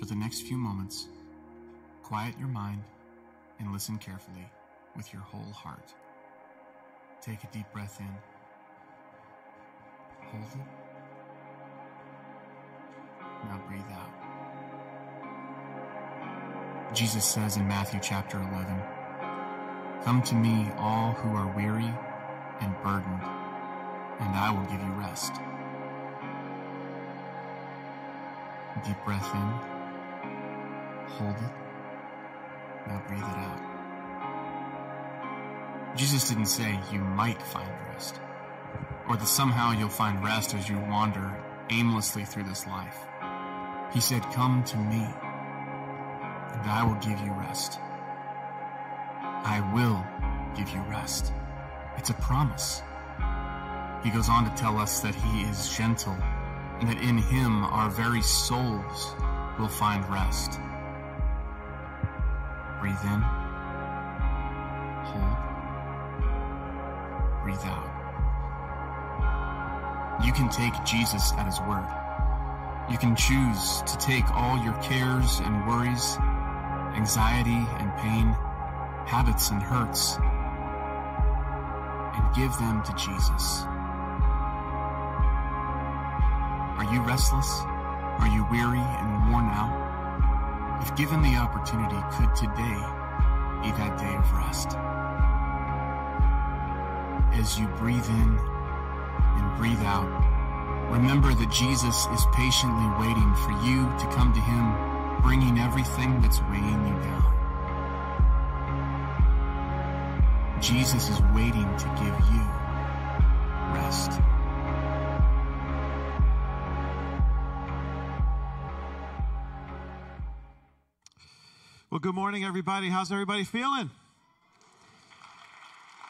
For the next few moments, quiet your mind and listen carefully with your whole heart. Take a deep breath in. Hold it. Now breathe out. Jesus says in Matthew chapter 11, Come to me, all who are weary and burdened, and I will give you rest. Deep breath in. Hold it. Now breathe it out. Jesus didn't say you might find rest, or that somehow you'll find rest as you wander aimlessly through this life. He said, Come to me, and I will give you rest. I will give you rest. It's a promise. He goes on to tell us that he is gentle and that in him our very souls will find rest. Breathe in, hold, breathe out. You can take Jesus at his word. You can choose to take all your cares and worries, anxiety and pain, habits and hurts, and give them to Jesus. Are you restless? Are you weary and worn out? If given the opportunity, could today be that day of rest? As you breathe in and breathe out, remember that Jesus is patiently waiting for you to come to Him, bringing everything that's weighing you down. Jesus is waiting to give you rest. Morning, everybody. How's everybody feeling?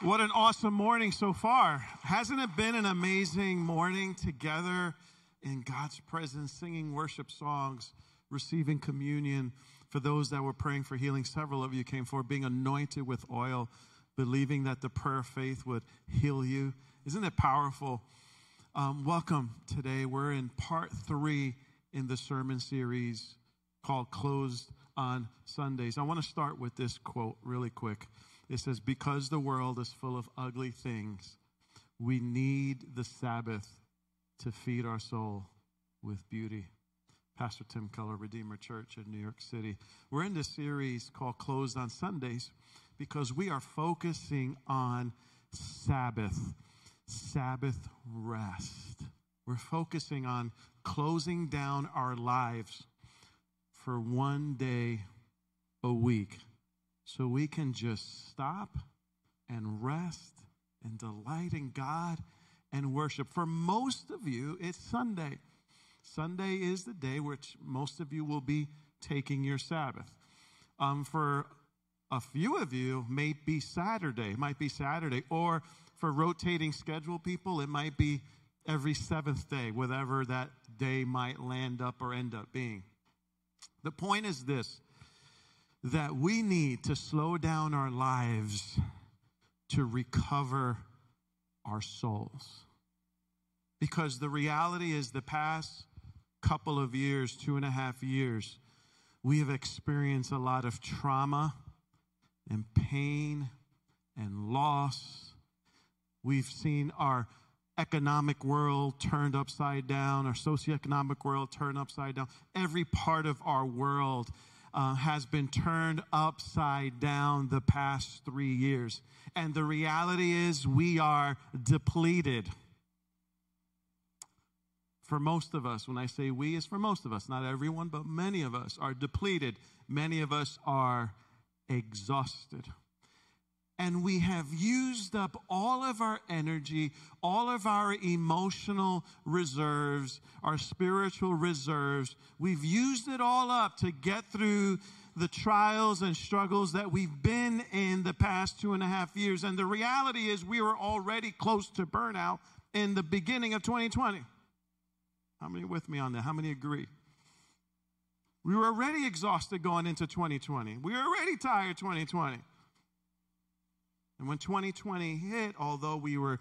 What an awesome morning so far. Hasn't it been an amazing morning together in God's presence, singing worship songs, receiving communion for those that were praying for healing? Several of you came forward, being anointed with oil, believing that the prayer of faith would heal you. Isn't it powerful? Um, welcome today. We're in part three in the sermon series called Closed on Sundays. I want to start with this quote really quick. It says, Because the world is full of ugly things, we need the Sabbath to feed our soul with beauty. Pastor Tim Keller, Redeemer Church in New York City. We're in this series called Closed on Sundays because we are focusing on Sabbath, Sabbath rest. We're focusing on closing down our lives for one day a week so we can just stop and rest and delight in God and worship. For most of you, it's Sunday. Sunday is the day which most of you will be taking your Sabbath. Um, for a few of you, may be Saturday, might be Saturday, or for rotating schedule people, it might be every seventh day, whatever that day might land up or end up being. The point is this that we need to slow down our lives to recover our souls. Because the reality is, the past couple of years, two and a half years, we have experienced a lot of trauma and pain and loss. We've seen our economic world turned upside down, our socioeconomic world turned upside down. Every part of our world uh, has been turned upside down the past three years. And the reality is, we are depleted. For most of us, when I say we, is for most of us, not everyone, but many of us are depleted. Many of us are exhausted and we have used up all of our energy, all of our emotional reserves, our spiritual reserves. We've used it all up to get through the trials and struggles that we've been in the past two and a half years. And the reality is, we were already close to burnout in the beginning of 2020. How many with me on that? How many agree? We were already exhausted going into 2020. We were already tired 2020. And when 2020 hit, although we were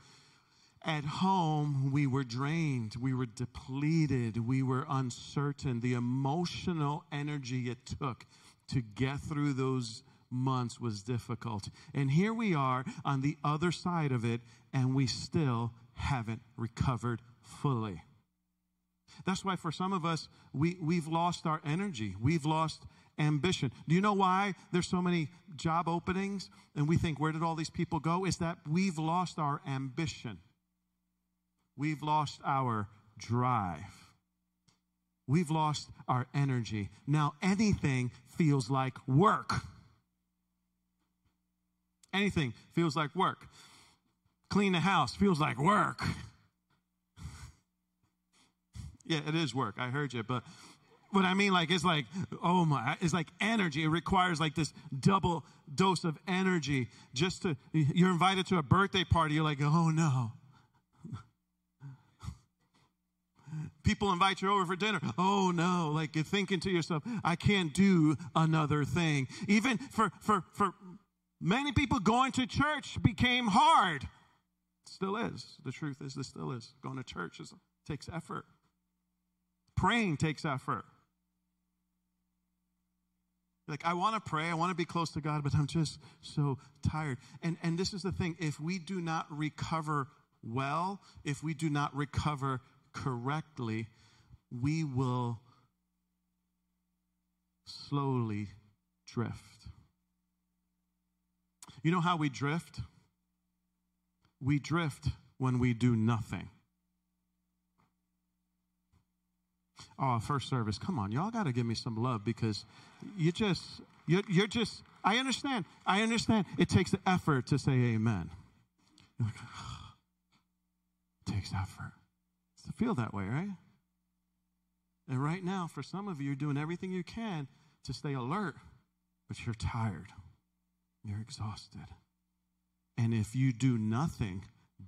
at home, we were drained, we were depleted, we were uncertain. The emotional energy it took to get through those months was difficult. And here we are on the other side of it, and we still haven't recovered fully. That's why for some of us, we, we've lost our energy. We've lost ambition. Do you know why there's so many job openings and we think, where did all these people go? Is that we've lost our ambition. We've lost our drive. We've lost our energy. Now anything feels like work. Anything feels like work. Clean the house feels like work. yeah, it is work. I heard you, but what I mean, like, it's like, oh my, it's like energy. It requires like this double dose of energy just to, you're invited to a birthday party. You're like, oh no. People invite you over for dinner. Oh no, like you're thinking to yourself, I can't do another thing. Even for, for, for Many people going to church became hard. Still is. The truth is, this still is. Going to church is, takes effort. Praying takes effort. Like, I want to pray, I want to be close to God, but I'm just so tired. And, and this is the thing if we do not recover well, if we do not recover correctly, we will slowly drift. You know how we drift? We drift when we do nothing. Oh, first service. Come on, y'all got to give me some love because you just, you're, you're just, I understand. I understand. It takes the effort to say amen. Like, oh, it takes effort to feel that way, right? And right now, for some of you, you're doing everything you can to stay alert, but you're tired. You're exhausted. And if you do nothing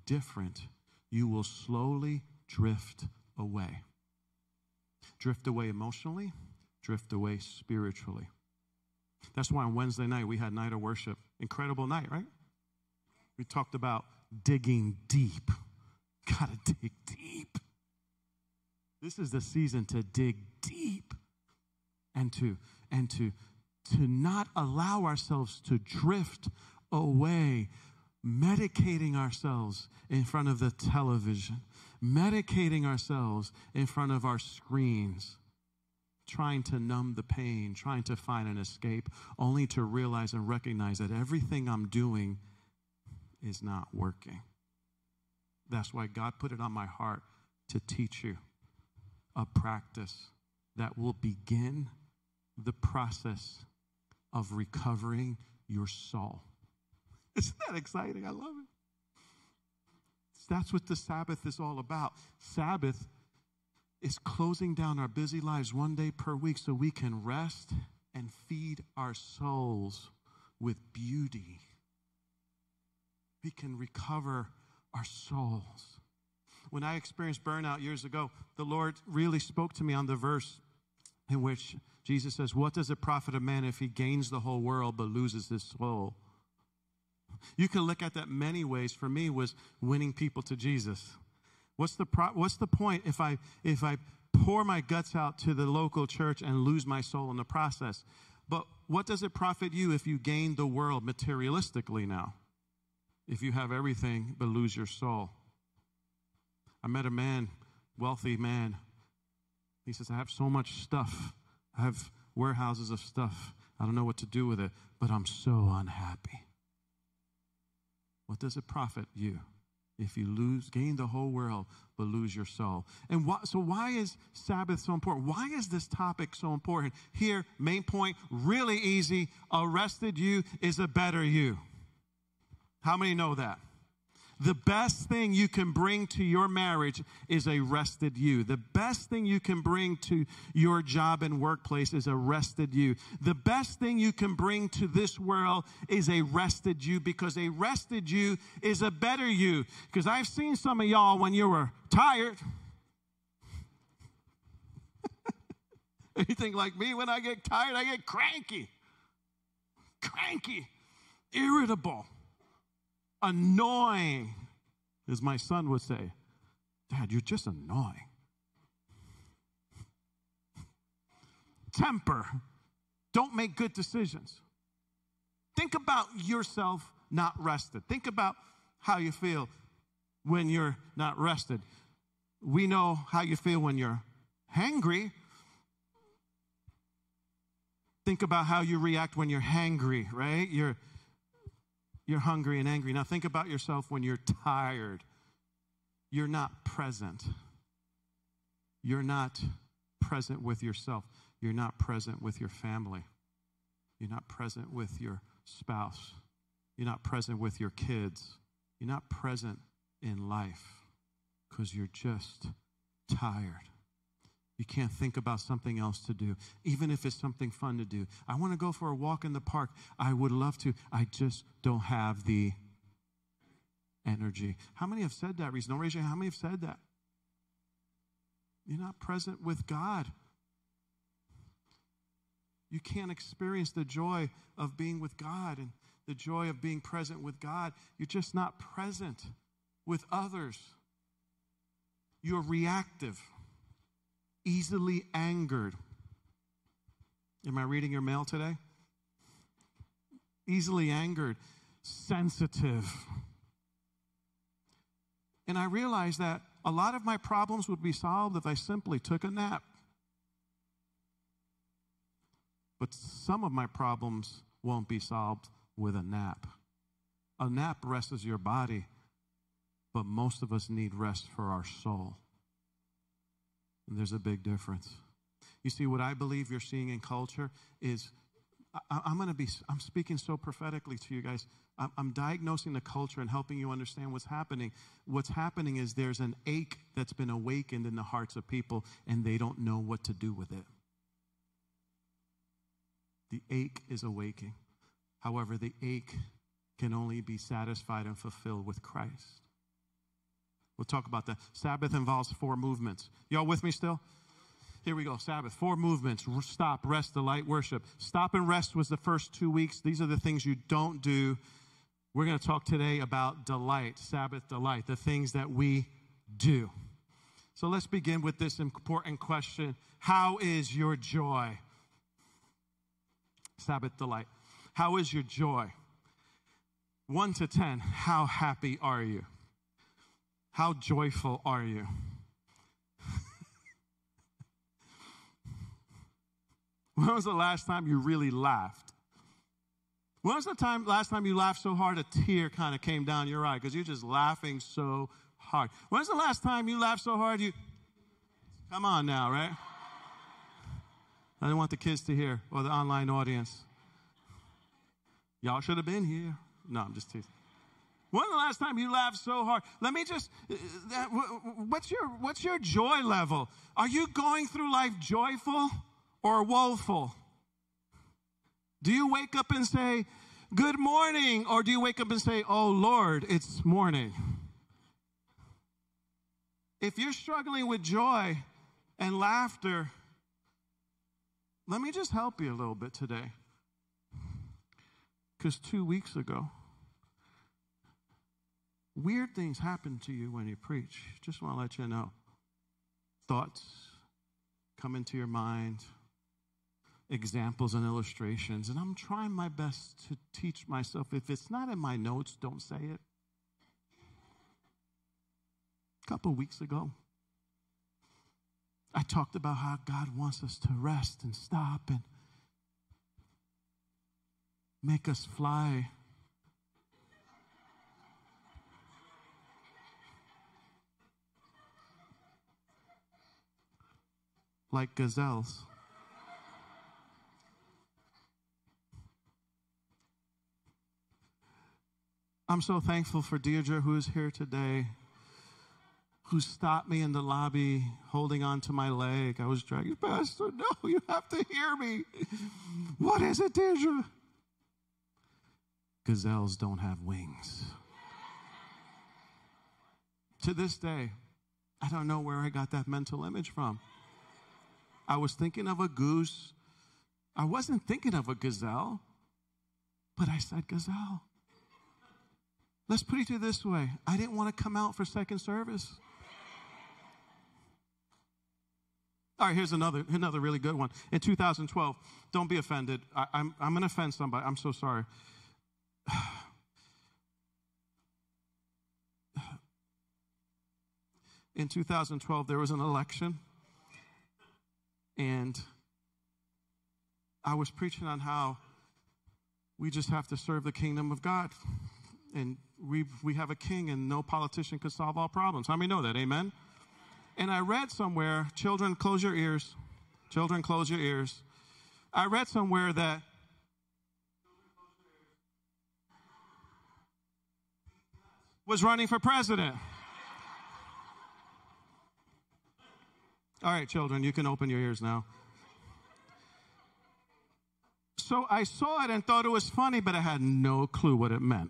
different, you will slowly drift away. Drift away emotionally, drift away spiritually. That's why on Wednesday night we had night of worship. Incredible night, right? We talked about digging deep. Gotta dig deep. This is the season to dig deep and to and to to not allow ourselves to drift away, medicating ourselves in front of the television, medicating ourselves in front of our screens, trying to numb the pain, trying to find an escape, only to realize and recognize that everything I'm doing is not working. That's why God put it on my heart to teach you a practice that will begin the process of recovering your soul. Isn't that exciting? I love it. That's what the Sabbath is all about. Sabbath is closing down our busy lives one day per week so we can rest and feed our souls with beauty. We can recover our souls. When I experienced burnout years ago, the Lord really spoke to me on the verse in which Jesus says, What does it profit a man if he gains the whole world but loses his soul? You can look at that many ways. For me, was winning people to Jesus. What's the pro- what's the point if I if I pour my guts out to the local church and lose my soul in the process? But what does it profit you if you gain the world materialistically now? If you have everything but lose your soul. I met a man, wealthy man. He says, I have so much stuff. I have warehouses of stuff. I don't know what to do with it, but I'm so unhappy. What does it profit you if you lose, gain the whole world, but lose your soul? And why, so, why is Sabbath so important? Why is this topic so important? Here, main point, really easy. Arrested you is a better you. How many know that? The best thing you can bring to your marriage is a rested you. The best thing you can bring to your job and workplace is a rested you. The best thing you can bring to this world is a rested you because a rested you is a better you. Because I've seen some of y'all when you were tired. Anything like me, when I get tired, I get cranky, cranky, irritable annoying. As my son would say, Dad, you're just annoying. Temper. Don't make good decisions. Think about yourself not rested. Think about how you feel when you're not rested. We know how you feel when you're hangry. Think about how you react when you're hangry, right? You're you're hungry and angry. Now think about yourself when you're tired. You're not present. You're not present with yourself. You're not present with your family. You're not present with your spouse. You're not present with your kids. You're not present in life because you're just tired. You can't think about something else to do, even if it's something fun to do. I want to go for a walk in the park. I would love to. I just don't have the energy. How many have said that recently? Don't raise your hand. How many have said that? You're not present with God. You can't experience the joy of being with God and the joy of being present with God. You're just not present with others. You're reactive easily angered. Am I reading your mail today? Easily angered, sensitive. And I realized that a lot of my problems would be solved if I simply took a nap. But some of my problems won't be solved with a nap. A nap rests your body, but most of us need rest for our soul. And there's a big difference. You see, what I believe you're seeing in culture is I, am going to be, I'm speaking so prophetically to you guys. I'm, I'm diagnosing the culture and helping you understand what's happening. What's happening is there's an ache that's been awakened in the hearts of people, and they don't know what to do with it. The ache is awaking. However, the ache can only be satisfied and fulfilled with Christ. We'll talk about that. Sabbath involves four movements. Y'all with me still? Here we go. Sabbath, four movements. Stop, rest, delight, worship. Stop and rest was the first two weeks. These are the things you don't do. We're going to talk today about delight, Sabbath delight, the things that we do. So let's begin with this important question How is your joy? Sabbath delight. How is your joy? One to ten, how happy are you? How joyful are you? when was the last time you really laughed? When was the time last time you laughed so hard a tear kind of came down your eye because you're just laughing so hard? When's the last time you laughed so hard you Come on now, right? I didn't want the kids to hear or the online audience. Y'all should have been here. No, I'm just teasing. When the last time you laughed so hard? Let me just, uh, what's your, what's your joy level? Are you going through life joyful or woeful? Do you wake up and say, good morning? Or do you wake up and say, oh Lord, it's morning? If you're struggling with joy and laughter, let me just help you a little bit today. Because two weeks ago, Weird things happen to you when you preach. Just want to let you know. Thoughts come into your mind, examples and illustrations, and I'm trying my best to teach myself. If it's not in my notes, don't say it. A couple weeks ago, I talked about how God wants us to rest and stop and make us fly like gazelles. I'm so thankful for Deirdre, who is here today, who stopped me in the lobby holding on to my leg. I was dragging, Pastor, no, you have to hear me. What is it, Deirdre? Gazelles don't have wings. to this day, I don't know where I got that mental image from. I was thinking of a goose. I wasn't thinking of a gazelle, but I said gazelle. Let's put it this way I didn't want to come out for second service. All right, here's another, another really good one. In 2012, don't be offended. I, I'm, I'm going to offend somebody. I'm so sorry. In 2012, there was an election, and I was preaching on how we just have to serve the kingdom of God. And we, we have a king, and no politician could solve all problems. How many know that? Amen? And I read somewhere, children, close your ears. Children, close your ears. I read somewhere that was running for president. All right, children, you can open your ears now. So I saw it and thought it was funny, but I had no clue what it meant.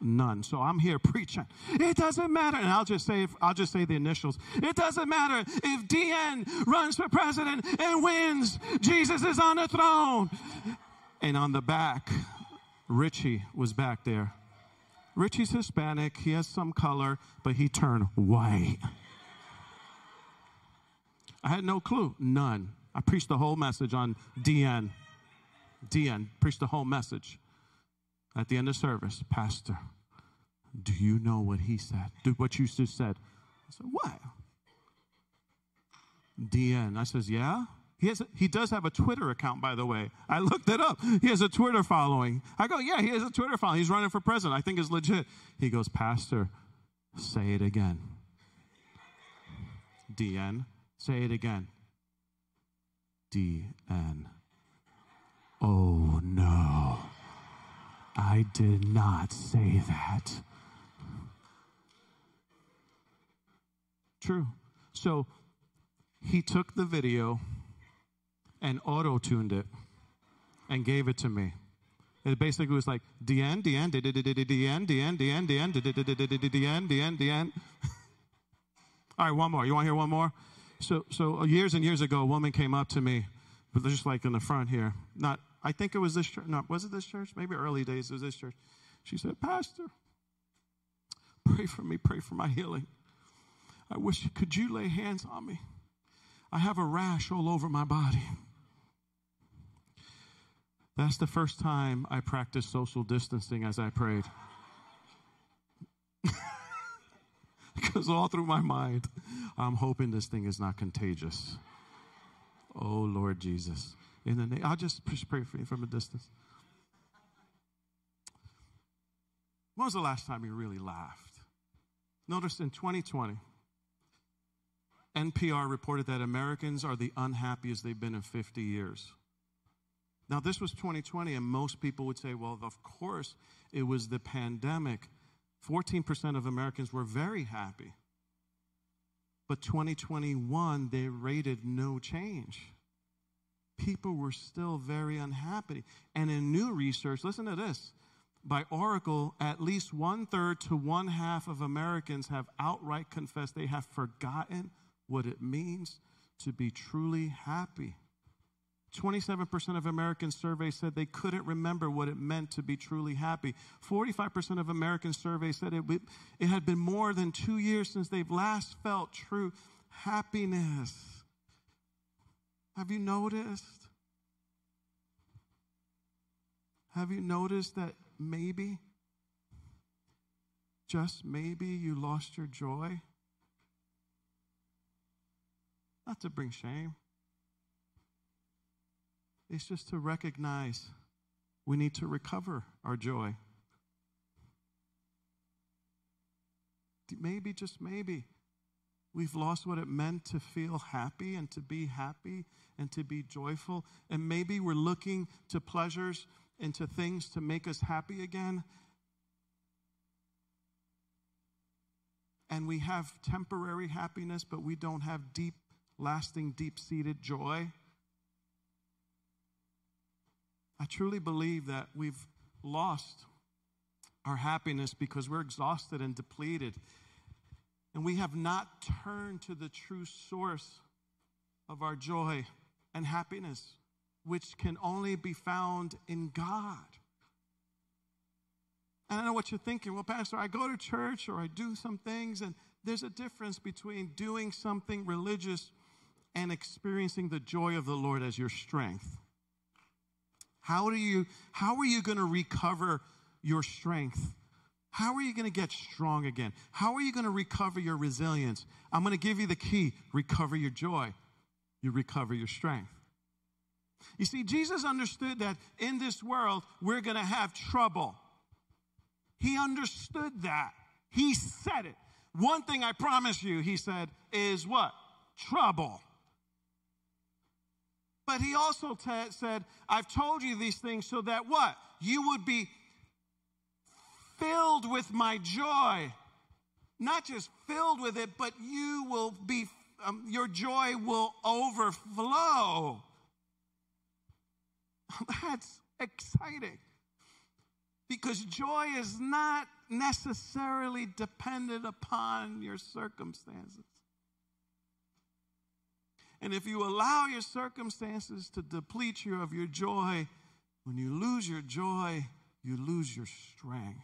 None. So I'm here preaching. It doesn't matter. And I'll just say, I'll just say the initials. It doesn't matter if DN runs for president and wins. Jesus is on the throne. And on the back, Richie was back there. Richie's Hispanic. He has some color, but he turned white. I had no clue. None. I preached the whole message on DN. DN preached the whole message. At the end of service, Pastor, do you know what he said? Do what you just said. I said, What? DN. I says, Yeah. He, has a, he does have a Twitter account, by the way. I looked it up. He has a Twitter following. I go, Yeah, he has a Twitter following. He's running for president. I think it's legit. He goes, Pastor, say it again. DN. Say it again. DN. Oh no. I did not say that. True. So he took the video and auto tuned it and gave it to me. It basically was like DN, DN, DN, DN, DN, DN, DN, DN, DN, DN. All right, one more. You want to hear one more? So, so years and years ago, a woman came up to me, but just like in the front here. Not, I think it was this church. No, was it this church? Maybe early days it was this church. She said, Pastor, pray for me, pray for my healing. I wish, could you lay hands on me? I have a rash all over my body. That's the first time I practiced social distancing as I prayed. because all through my mind, I'm hoping this thing is not contagious. Oh, Lord Jesus. In the name, I'll just pray for you from a distance. When was the last time you really laughed? Notice in 2020, NPR reported that Americans are the unhappiest they've been in 50 years. Now, this was 2020, and most people would say, well, of course, it was the pandemic. 14% of Americans were very happy. But 2021, they rated no change. People were still very unhappy. And in new research, listen to this by Oracle, at least one third to one half of Americans have outright confessed they have forgotten what it means to be truly happy. 27% of Americans surveyed said they couldn't remember what it meant to be truly happy. 45% of Americans surveyed said it, it had been more than two years since they've last felt true happiness. Have you noticed? Have you noticed that maybe, just maybe, you lost your joy? Not to bring shame it's just to recognize we need to recover our joy. Maybe, just maybe, we've lost what it meant to feel happy and to be happy and to be joyful. And maybe we're looking to pleasures and to things to make us happy again. And we have temporary happiness, but we don't have deep, lasting, deep seated joy. I truly believe that we've lost our happiness because we're exhausted and depleted. And we have not turned to the true source of our joy and happiness, which can only be found in God. And I know what you're thinking. Well, Pastor, I go to church or I do some things, and there's a difference between doing something religious and experiencing the joy of the Lord as your strength. How do you how are you going to recover your strength? How are you going to get strong again? How are you going to recover your resilience? I'm going to give you the key. Recover your joy. You recover your strength. You see, Jesus understood that in this world we're going to have trouble. He understood that. He said it. One thing I promise you, he said, is what? Trouble. But he also t- said, I've told you these things so that what? You would be filled with my joy. Not just filled with it, but you will be, um, your joy will overflow. That's exciting because joy is not necessarily dependent upon your circumstances. And if you allow your circumstances to deplete you of your joy, when you lose your joy, you lose your strength.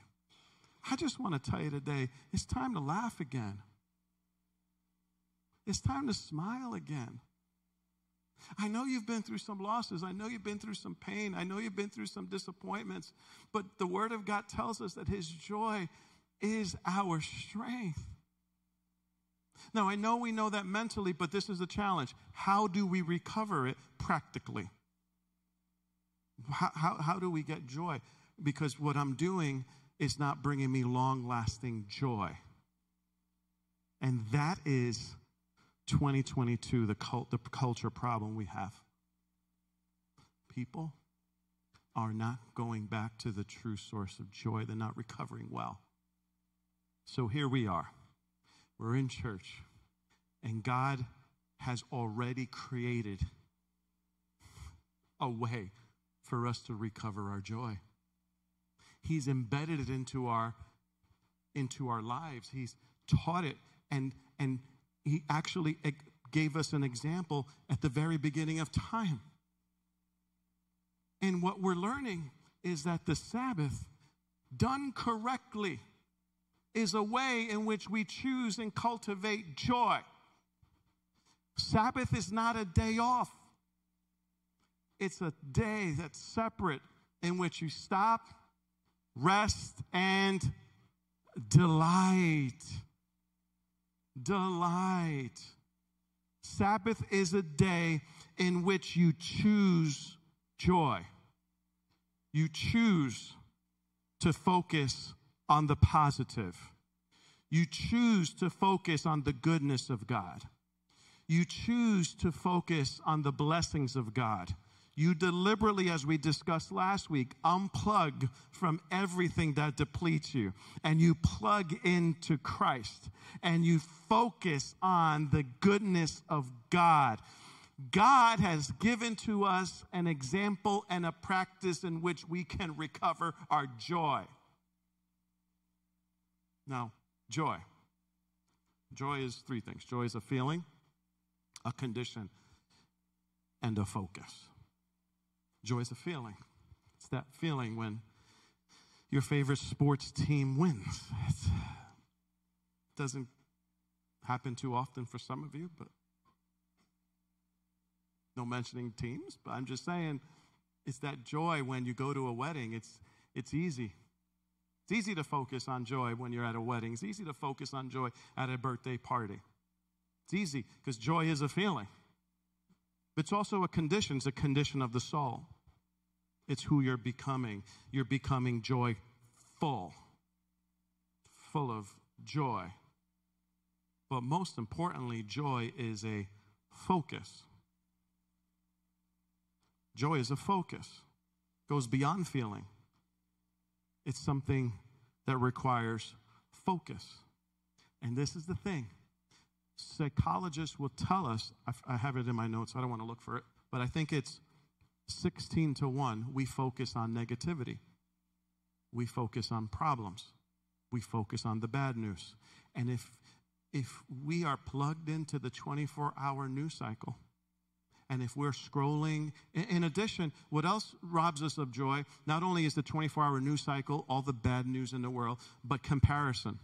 I just want to tell you today it's time to laugh again. It's time to smile again. I know you've been through some losses. I know you've been through some pain. I know you've been through some disappointments. But the Word of God tells us that His joy is our strength. Now, I know we know that mentally, but this is the challenge. How do we recover it practically? How, how, how do we get joy? Because what I'm doing is not bringing me long lasting joy. And that is 2022, the, cult, the culture problem we have. People are not going back to the true source of joy, they're not recovering well. So here we are. We're in church, and God has already created a way for us to recover our joy. He's embedded it into our into our lives. He's taught it and and he actually gave us an example at the very beginning of time. And what we're learning is that the Sabbath done correctly is a way in which we choose and cultivate joy. Sabbath is not a day off, it's a day that's separate in which you stop, rest, and delight. Delight. Sabbath is a day in which you choose joy. You choose to focus on the positive. You choose to focus on the goodness of God. You choose to focus on the blessings of God. You deliberately, as we discussed last week, unplug from everything that depletes you and you plug into Christ and you focus on the goodness of God. God has given to us an example and a practice in which we can recover our joy. Now, joy. Joy is three things joy is a feeling, a condition, and a focus. Joy is a feeling. It's that feeling when your favorite sports team wins. It doesn't happen too often for some of you, but no mentioning teams, but I'm just saying it's that joy when you go to a wedding. It's it's easy. It's easy to focus on joy when you're at a wedding. It's easy to focus on joy at a birthday party. It's easy because joy is a feeling. It's also a condition, it's a condition of the soul. It's who you're becoming. You're becoming joyful, full of joy. But most importantly, joy is a focus. Joy is a focus, goes beyond feeling. It's something that requires focus. And this is the thing psychologists will tell us, I have it in my notes, I don't want to look for it, but I think it's 16 to 1, we focus on negativity. We focus on problems. We focus on the bad news. And if if we are plugged into the 24 hour news cycle And if we're scrolling, in addition, what else robs us of joy? Not only is the 24 hour news cycle all the bad news in the world, but comparison.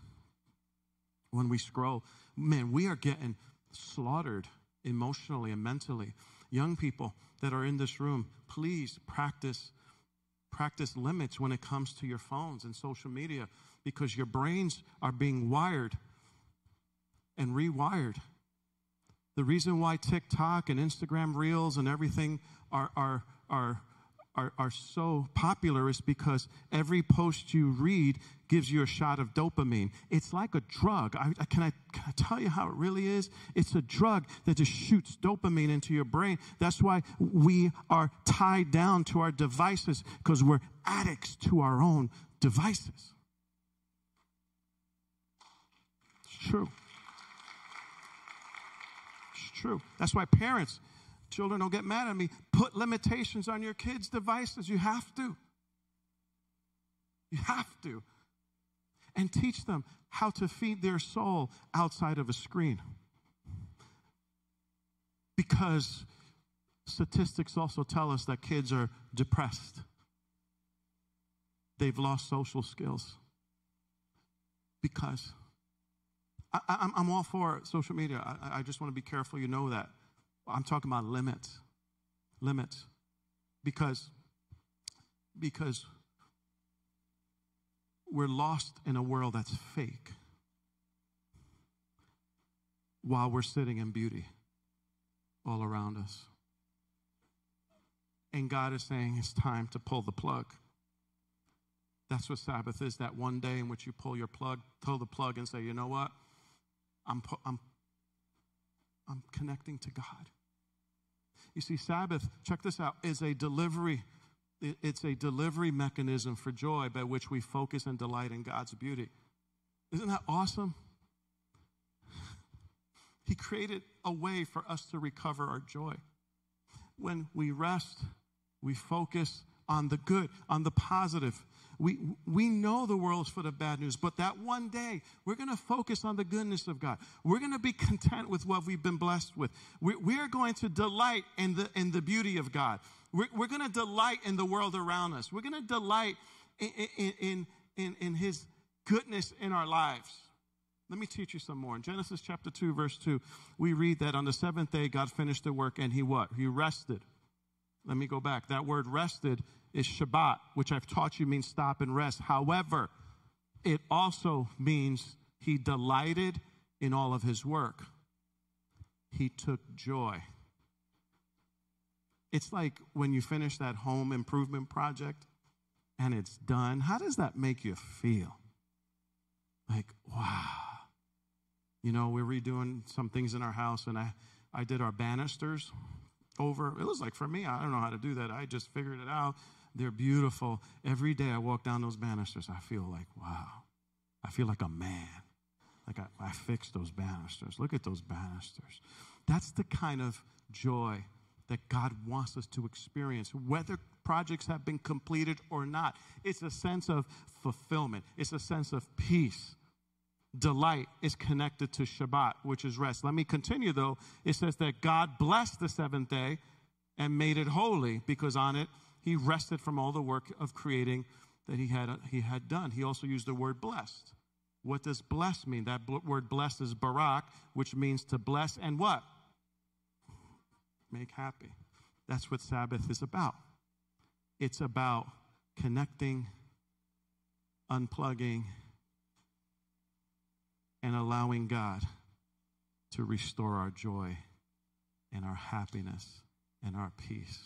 When we scroll, man, we are getting slaughtered emotionally and mentally. Young people that are in this room, please practice practice limits when it comes to your phones and social media because your brains are being wired and rewired. The reason why TikTok and Instagram Reels and everything are, are, are are, are so popular is because every post you read gives you a shot of dopamine. It's like a drug. I, I, can, I, can I tell you how it really is? It's a drug that just shoots dopamine into your brain. That's why we are tied down to our devices because we're addicts to our own devices. It's true. True. That's why parents, Children, don't get mad at me. Put limitations on your kids' devices. You have to. You have to. And teach them how to feed their soul outside of a screen. Because statistics also tell us that kids are depressed, they've lost social skills. Because I, am all for social media. I, I just want to be careful you know that. I'm talking about limits. Limits. Because, because we're lost in a world that's fake while we're sitting in beauty all around us. And God is saying it's time to pull the plug. That's what Sabbath is that one day in which you pull your plug, pull the plug, and say, you know what? I'm, I'm, I'm connecting to God. You see, Sabbath, check this out, is a delivery. It's a delivery mechanism for joy by which we focus and delight in God's beauty. Isn't that awesome? He created a way for us to recover our joy. When we rest, we focus on the good, on the positive. We, we know the world's full of bad news, but that one day we're going to focus on the goodness of God. We're going to be content with what we've been blessed with. We, we are going to delight in the, in the beauty of God. We're, we're going to delight in the world around us. We're going to delight in, in, in, in His goodness in our lives. Let me teach you some more. In Genesis chapter 2, verse 2, we read that on the seventh day, God finished the work and He what? He rested. Let me go back. That word rested is Shabbat, which I've taught you means stop and rest. However, it also means he delighted in all of his work. He took joy. It's like when you finish that home improvement project and it's done. How does that make you feel? Like, wow. You know, we're redoing some things in our house, and I, I did our banisters over. It was like for me, I don't know how to do that. I just figured it out. They're beautiful. Every day I walk down those banisters, I feel like, wow. I feel like a man. Like I, I fixed those banisters. Look at those banisters. That's the kind of joy that God wants us to experience, whether projects have been completed or not. It's a sense of fulfillment, it's a sense of peace. Delight is connected to Shabbat, which is rest. Let me continue though. It says that God blessed the seventh day and made it holy because on it he rested from all the work of creating that he had, he had done. He also used the word blessed. What does blessed mean? That word blessed is barak, which means to bless and what? Make happy. That's what Sabbath is about. It's about connecting, unplugging, and allowing God to restore our joy and our happiness and our peace.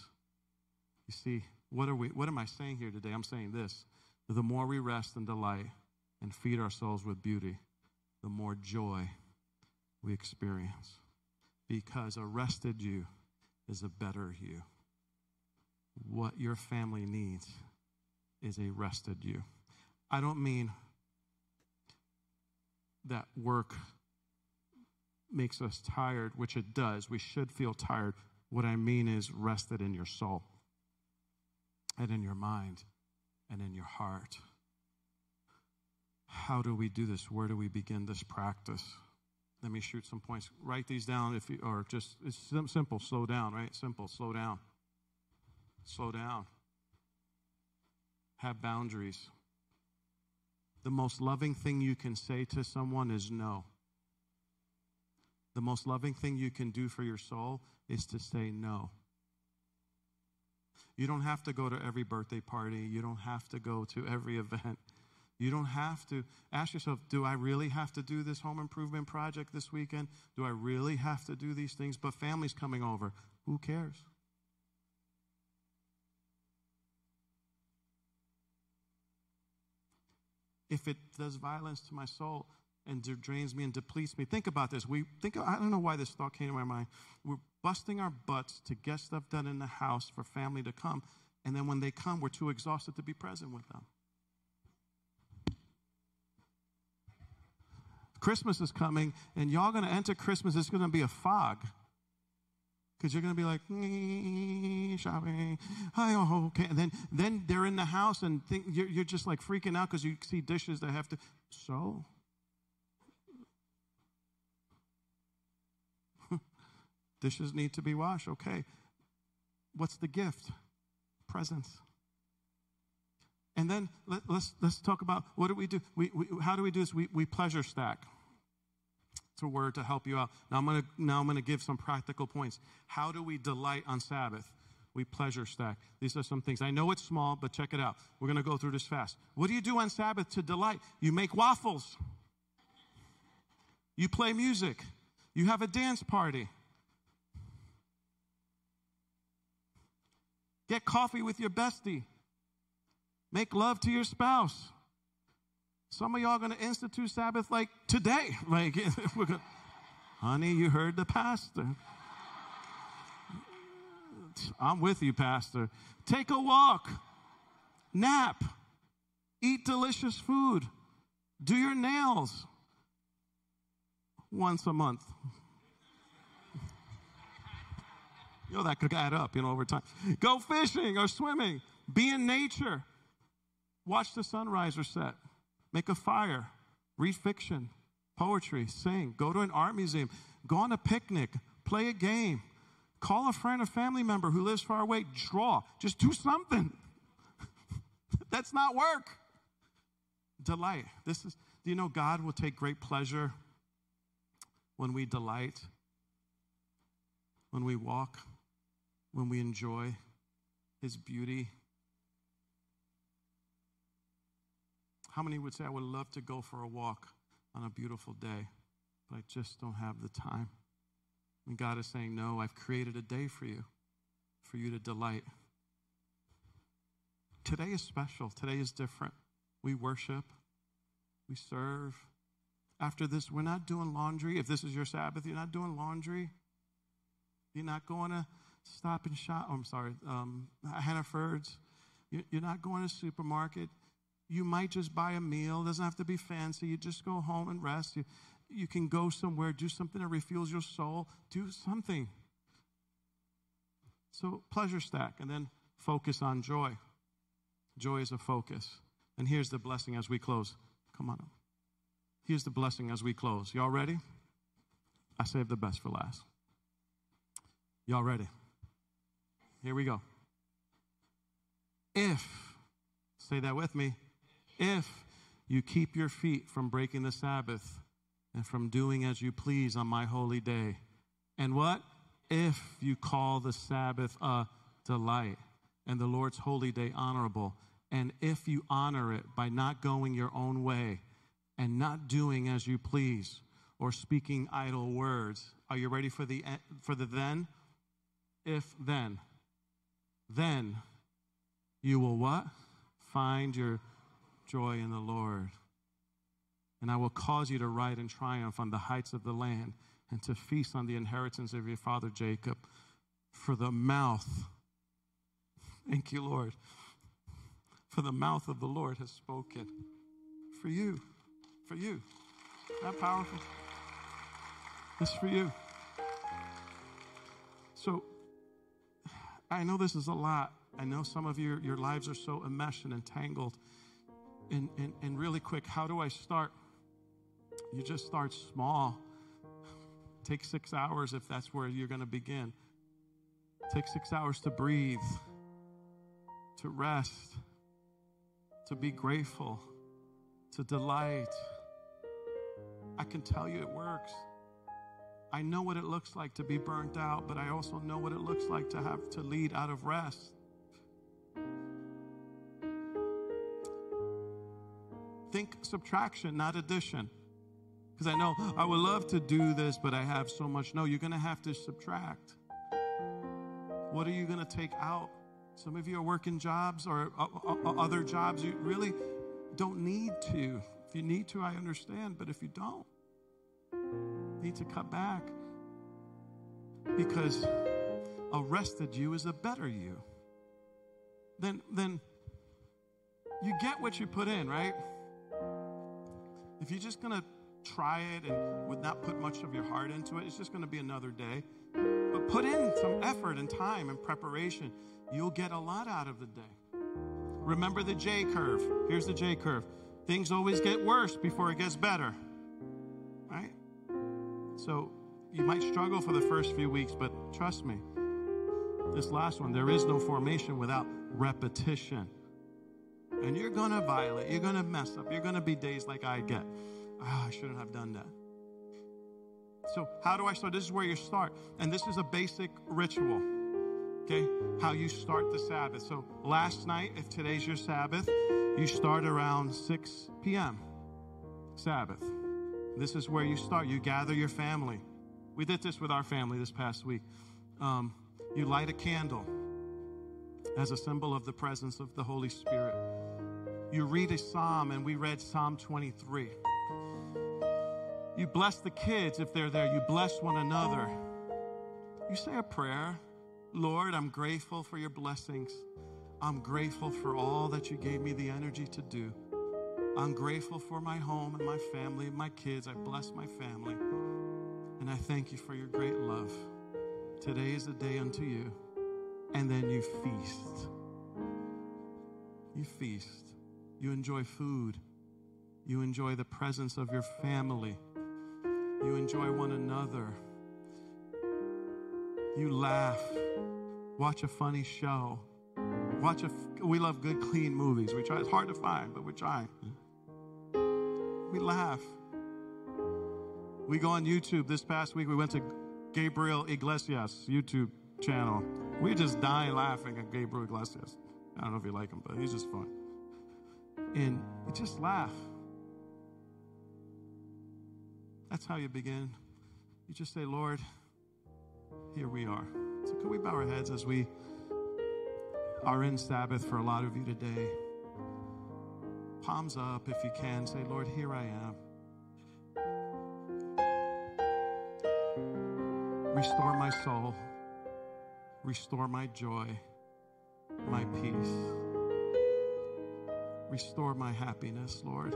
You see, what are we what am I saying here today? I'm saying this. The more we rest and delight and feed our souls with beauty, the more joy we experience. Because a rested you is a better you. What your family needs is a rested you. I don't mean that work makes us tired, which it does. We should feel tired. What I mean is rested in your soul and in your mind and in your heart. How do we do this? Where do we begin this practice? Let me shoot some points. Write these down if you, or just, it's simple, slow down, right? Simple, slow down. Slow down. Have boundaries. The most loving thing you can say to someone is no. The most loving thing you can do for your soul is to say no. You don't have to go to every birthday party. You don't have to go to every event. You don't have to ask yourself, do I really have to do this home improvement project this weekend? Do I really have to do these things? But family's coming over. Who cares? If it does violence to my soul and drains me and depletes me, think about this. We think I don't know why this thought came to my mind. We're busting our butts to get stuff done in the house for family to come, and then when they come, we're too exhausted to be present with them. Christmas is coming, and y'all going to enter Christmas. It's going to be a fog. Because you're going to be like, shopping, oh, okay. And then, then they're in the house, and think, you're, you're just like freaking out because you see dishes that have to. So? Dishes need to be washed. Okay. What's the gift? Presence. And then let, us let's, let's talk about what do we do? We, we, how do we do this? We, we pleasure stack. It's a word to help you out. Now I'm gonna now I'm gonna give some practical points. How do we delight on Sabbath? We pleasure stack. These are some things. I know it's small, but check it out. We're gonna go through this fast. What do you do on Sabbath to delight? You make waffles. You play music. You have a dance party. Get coffee with your bestie. Make love to your spouse. Some of y'all are going to institute Sabbath like today. Like, gonna, honey, you heard the pastor. I'm with you, pastor. Take a walk, nap, eat delicious food, do your nails once a month. You know, that could add up, you know, over time. Go fishing or swimming, be in nature. Watch the sunrise or set. Make a fire. Read fiction, poetry, sing. Go to an art museum. Go on a picnic. Play a game. Call a friend or family member who lives far away. Draw. Just do something. That's not work. Delight. This is, do you know God will take great pleasure when we delight, when we walk, when we enjoy His beauty How many would say, I would love to go for a walk on a beautiful day, but I just don't have the time? And God is saying, No, I've created a day for you, for you to delight. Today is special. Today is different. We worship, we serve. After this, we're not doing laundry. If this is your Sabbath, you're not doing laundry. You're not going to stop and shop. Oh, I'm sorry, um, Hannaford's. You're not going to supermarket. You might just buy a meal. It doesn't have to be fancy. You just go home and rest. You, you can go somewhere, do something that refuels your soul. Do something. So, pleasure stack, and then focus on joy. Joy is a focus. And here's the blessing as we close. Come on. Here's the blessing as we close. Y'all ready? I saved the best for last. Y'all ready? Here we go. If, say that with me, if you keep your feet from breaking the Sabbath and from doing as you please on my holy day. And what? If you call the Sabbath a delight and the Lord's holy day honorable, and if you honor it by not going your own way and not doing as you please or speaking idle words. Are you ready for the for the then? If then, then you will what? Find your joy in the Lord. And I will cause you to ride in triumph on the heights of the land and to feast on the inheritance of your father Jacob. For the mouth, thank you, Lord, for the mouth of the Lord has spoken. For you, for you. Not powerful. It's for you. So, I know this is a lot. I know some of your, your lives are so enmeshed and entangled and, and, and really quick, how do I start? You just start small. Take six hours if that's where you're going to begin. Take six hours to breathe, to rest, to be grateful, to delight. I can tell you it works. I know what it looks like to be burnt out, but I also know what it looks like to have to lead out of rest. Think subtraction, not addition. Because I know I would love to do this, but I have so much. No, you're going to have to subtract. What are you going to take out? Some of you are working jobs or uh, uh, uh, other jobs you really don't need to. If you need to, I understand, but if you don't, need to cut back because a rested you is a better you. Then, then you get what you put in, right? If you're just going to try it and would not put much of your heart into it, it's just going to be another day. But put in some effort and time and preparation. You'll get a lot out of the day. Remember the J curve. Here's the J curve. Things always get worse before it gets better. So you might struggle for the first few weeks, but trust me, this last one, there is no formation without repetition. And you're going to violate, you're going to mess up, you're going to be days like I get. Oh, I shouldn't have done that. So, how do I start? This is where you start. And this is a basic ritual, okay? How you start the Sabbath. So, last night, if today's your Sabbath, you start around 6 p.m. Sabbath. This is where you start. You gather your family. We did this with our family this past week. Um, you light a candle as a symbol of the presence of the Holy Spirit. You read a psalm, and we read Psalm 23. You bless the kids if they're there. You bless one another. You say a prayer Lord, I'm grateful for your blessings. I'm grateful for all that you gave me the energy to do. I'm grateful for my home and my family, my kids. I bless my family. And I thank you for your great love. Today is a day unto you. And then you feast. You feast. You enjoy food. You enjoy the presence of your family. You enjoy one another. You laugh. Watch a funny show. Watch a. We love good, clean movies. We try. It's hard to find, but we're trying. We laugh. We go on YouTube. This past week, we went to Gabriel Iglesias YouTube channel. We just dying laughing at Gabriel Iglesias. I don't know if you like him, but he's just fun. And you just laugh. That's how you begin. You just say, Lord, here we are. So, could we bow our heads as we are in Sabbath for a lot of you today? Palms up if you can. Say, Lord, here I am. Restore my soul. Restore my joy, my peace. Restore my happiness, Lord.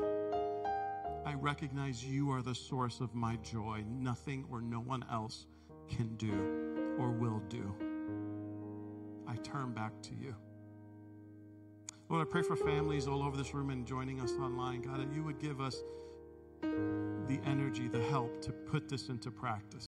I recognize you are the source of my joy. Nothing or no one else can do or will do. I turn back to you. Lord, I pray for families all over this room and joining us online, God, that you would give us the energy, the help to put this into practice.